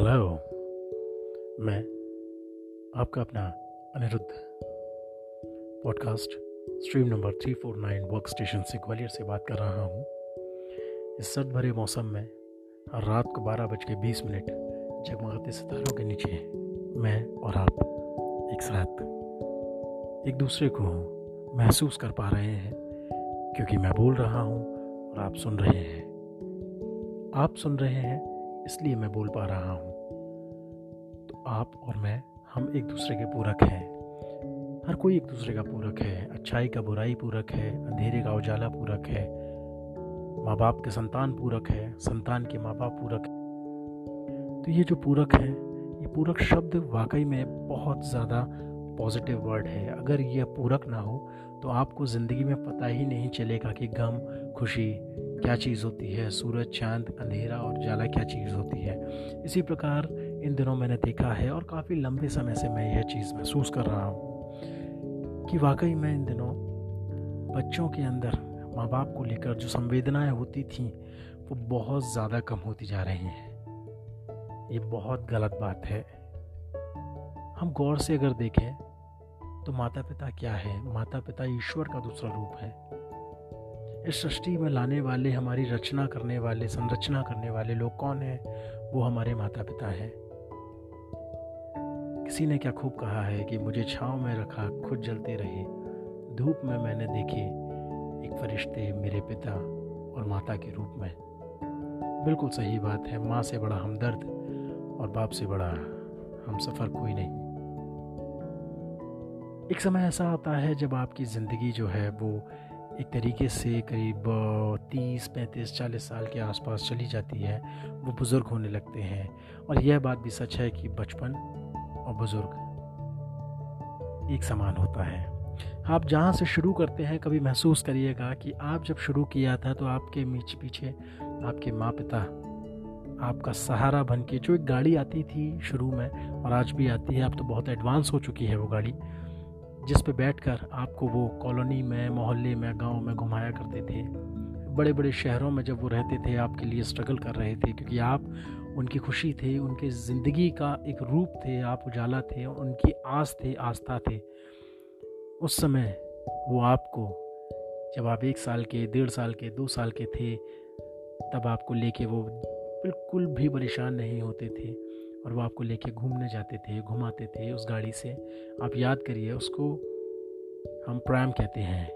Hello मैं आपका अपना Anirudh podcast stream number three four nine work station से ग्वालियर से बात कर रहा हूँ। इस सर्द भरे मौसम में रात को बारह बज के बीस मिनट जगमगाते सितारों के नीचे मैं और आप एक साथ एक दूसरे को महसूस कर पा रहे हैं, क्योंकि मैं बोल रहा हूँ और आप सुन रहे हैं। आप सुन रहे हैं, इसलिए मैं बोल पा रहा हूँ। आप और मैं, हम एक दूसरे के पूरक हैं। हर कोई एक दूसरे का पूरक है। अच्छाई का बुराई पूरक है। अंधेरे का उजाला पूरक है। माँ बाप के संतान पूरक है। संतान के माँ बाप पूरक है। तो ये जो पूरक है, ये पूरक शब्द वाकई में बहुत ज़्यादा पॉजिटिव वर्ड है। अगर यह पूरक ना हो तो आपको ज़िंदगी में पता ही नहीं चलेगा कि गम, खुशी क्या चीज़ होती है, सूरज, चाँद, अंधेरा और जाला क्या चीज़ होती है। इसी प्रकार इन दिनों मैंने देखा है और काफ़ी लंबे समय से मैं यह चीज़ महसूस कर रहा हूँ कि वाकई मैं इन दिनों बच्चों के अंदर माँ बाप को लेकर जो संवेदनाएँ होती थी, वो बहुत ज़्यादा कम होती जा रही हैं। ये बहुत गलत बात है। हम गौर से अगर देखें तो माता पिता क्या है? माता पिता ईश्वर का दूसरा रूप है। इस सृष्टि में लाने वाले, हमारी रचना करने वाले, संरचना करने वाले लोग कौन हैं? वो हमारे माता पिता हैं। किसी ने क्या खूब कहा है कि मुझे छाँव में रखा खुद जलते रहे। धूप में मैंने देखे एक फरिश्ते मेरे पिता और माता के रूप में। बिल्कुल सही बात है, माँ से बड़ा हमदर्द और बाप से बड़ा हम सफ़र कोई नहीं। एक समय ऐसा आता है जब आपकी ज़िंदगी जो है वो एक तरीके से करीब तीस, पैंतीस, चालीस साल के आसपास चली जाती है, वो बुज़ुर्ग होने लगते हैं। और यह बात भी सच है कि बचपन और बुज़ुर्ग। एक समान होता है। आप जहाँ से शुरू करते हैं, कभी महसूस करिएगा कि आप जब शुरू किया था तो आपके मीच पीछे आपके माँ पिता आपका सहारा बन के जो एक गाड़ी आती थी शुरू में, और आज भी आती है, अब तो बहुत एडवांस हो चुकी है वो गाड़ी, जिस पे बैठकर आपको वो कॉलोनी में, मोहल्ले में, गाँव में घुमाया करते थे। बड़े बड़े शहरों में जब वो रहते थे, आपके लिए स्ट्रगल कर रहे थे, क्योंकि आप उनकी खुशी थे, उनके ज़िंदगी का एक रूप थे, आप उजाला थे, उनकी आस थे, आस्था थे। उस समय वो आपको, जब आप एक साल के, डेढ़ साल के, दो साल के थे, तब आपको लेके वो बिल्कुल भी परेशान नहीं होते थे और वो आपको लेके घूमने जाते थे, घुमाते थे उस गाड़ी से। आप याद करिए, उसको हम प्राइम कहते हैं।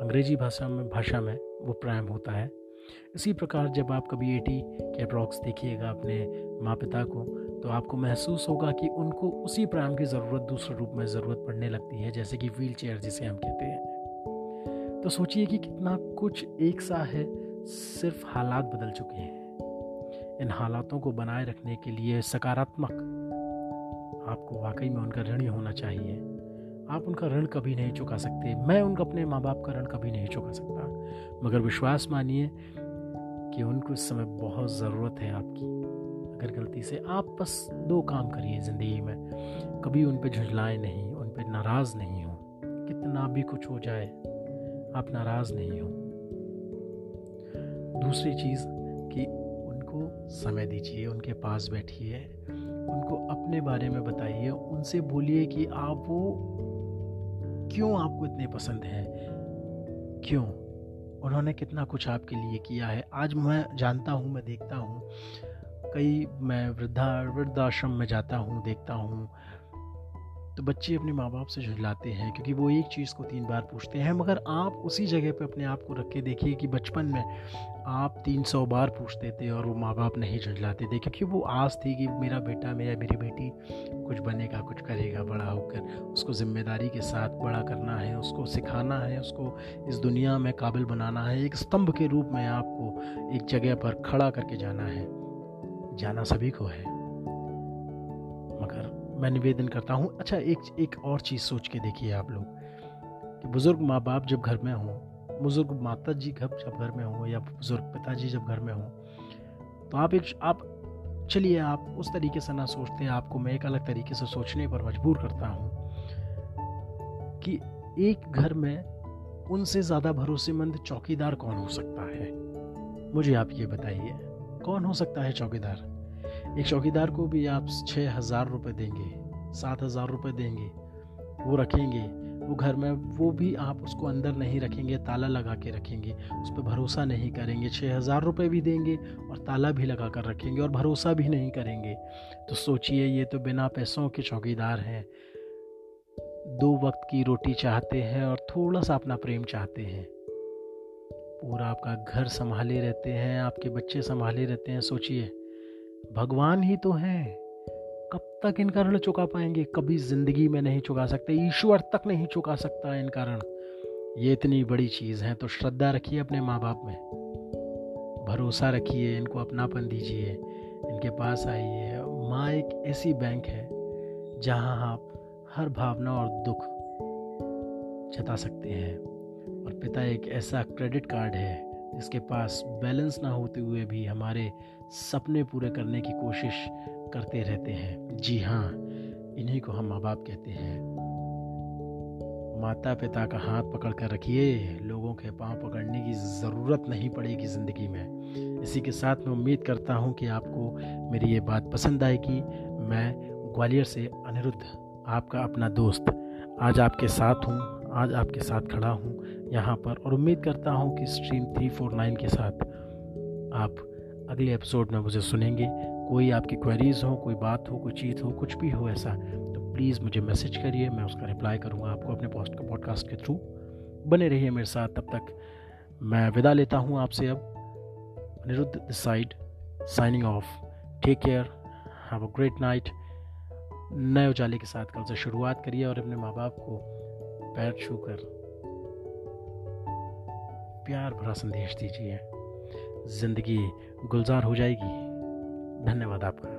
अंग्रेज़ी भाषा में भाषा में वो प्राइम होता है। इसी प्रकार जब आप कभी एटी के अप्रॉक्स देखिएगा अपने माँ पिता को तो आपको महसूस होगा कि उनको उसी प्राइम की ज़रूरत दूसरे रूप में ज़रूरत पड़ने लगती है, जैसे कि व्हील चेयर जिसे हम कहते हैं। तो सोचिए कि कितना कुछ एक सा है, सिर्फ़ हालात बदल चुके हैं। इन हालातों को बनाए रखने के लिए सकारात्मक आपको वाकई में उनका ऋणी होना चाहिए। आप उनका ऋण कभी नहीं चुका सकते। मैं उनका, अपने माँ बाप का ऋण कभी नहीं चुका सकता। मगर विश्वास मानिए कि उनको इस समय बहुत ज़रूरत है आपकी। अगर गलती से आप बस दो काम करिए ज़िंदगी में। कभी उन पर झुंझलाए नहीं, उन पर नाराज़ नहीं हो। कितना भी कुछ हो जाए, आप नाराज़ नहीं हो। दूसरी चीज़ कि उनको समय दीजिए, उनके पास बैठिए। उनको अपने बारे में बताइए। उनसे बोलिए कि आप वो क्यों आपको इतने पसंद हैं? क्यों? उन्होंने कितना कुछ आपके लिए किया है? आज मैं जानता हूँ, मैं देखता हूँ। कई मैं वृद्धा, वृद्धाश्रम में जाता हूँ, देखता हूँ। तो बच्चे अपने माँ बाप से झुंझलाते हैं, क्योंकि वो एक चीज़ को तीन बार पूछते हैं, मगर आप उसी जगह पे अपने आप को रख के देखिए कि बचपन में आप तीन सौ बार पूछते थे और वो माँ बाप नहीं झुंझलाते थे, क्योंकि वो आस थी कि मेरा बेटा, मेरा, मेरी बेटी कुछ बनेगा, कुछ करेगा, बड़ा होकर। उसको ज़िम्मेदारी के साथ बड़ा करना है, उसको सिखाना है, उसको इस दुनिया में काबिल बनाना है, एक स्तंभ के रूप में आपको एक जगह पर खड़ा करके जाना है। जाना सभी को है। मैं निवेदन करता हूँ अच्छा एक एक और चीज़ सोच के देखिए आप लोग। कि बुज़ुर्ग माँ बाप जब घर में हों, बुज़ुर्ग माता जी घर, जब घर में हों या बुज़ुर्ग पिताजी जब घर में हों तो आप एक, आप, चलिए आप उस तरीके से ना सोचते हैं, आपको मैं एक अलग तरीके से सोचने पर मजबूर करता हूँ कि एक घर में उनसे ज़्यादा भरोसेमंद चौकीदार कौन हो सकता है? मुझे आप ये बताइए, कौन हो सकता है चौकीदार? एक चौकीदार को भी आप छः हज़ार रुपये देंगे, सात हज़ार रुपये देंगे, वो रखेंगे, वो घर में, वो भी आप उसको अंदर नहीं रखेंगे, ताला लगा के रखेंगे, उस पर भरोसा नहीं करेंगे छः हज़ार रुपये भी देंगे और ताला भी लगा कर रखेंगे और भरोसा भी नहीं करेंगे। तो सोचिए, ये तो बिना पैसों के चौकीदार हैं। दो वक्त की रोटी चाहते हैं और थोड़ा सा अपना प्रेम चाहते हैं। पूरा आपका घर संभाले रहते हैं, आपके बच्चे संभाले रहते हैं, सोचिए। भगवान ही तो हैं। कब तक इनका ऋण चुका पाएँगे? कभी ज़िंदगी में नहीं चुका सकते, ईश्वर तक नहीं चुका सकता इनका ऋण। ये इतनी बड़ी चीज़ है तो श्रद्धा रखिए अपने माँ बाप में। भरोसा रखिए, इनको अपनापन दीजिए, इनके पास आइए। माँ एक ऐसी बैंक है, जहाँ आप हर भावना और दुख जता सकते हैं। और पिता एक ऐसा क्रेडिट कार्ड है जिसके पास बैलेंस ना होते हुए भी हमारे सपने पूरे करने की कोशिश करते रहते हैं। जी हाँ इन्हीं को हम माँ बाप कहते हैं। माता पिता का हाथ पकड़ कर रखिए, लोगों के पाँव पकड़ने की ज़रूरत नहीं पड़ेगी ज़िंदगी में। इसी के साथ मैं उम्मीद करता हूँ कि आपको मेरी ये बात पसंद आएगी। मैं ग्वालियर से अनिरुद्ध, आपका अपना दोस्त। आज आपके साथ हूँ, आज आपके साथ खड़ा हूँ। यहाँ पर और उम्मीद करता हूँ कि स्ट्रीम थ्री फोर नाइन के साथ आप अगले एपिसोड में मुझे सुनेंगे। कोई आपकी क्वेरीज़ हो, कोई बात हो, कोई चीज़ हो, कुछ भी हो ऐसा तो प्लीज़ मुझे मैसेज करिए, मैं उसका रिप्लाई करूँगा आपको अपने पोस्ट पॉडकास्ट के थ्रू बने रहिए मेरे साथ, तब तक मैं विदा लेता हूँ आपसे अब। निरुद्ध side signing off take care have a great night नए उजाले के साथ कल से शुरुआत करिए और अपने माँ बाप को पैर छू कर प्यार भरा संदेश दीजिए। ज़िंदगी गुलजार हो जाएगी। धन्यवाद आपका।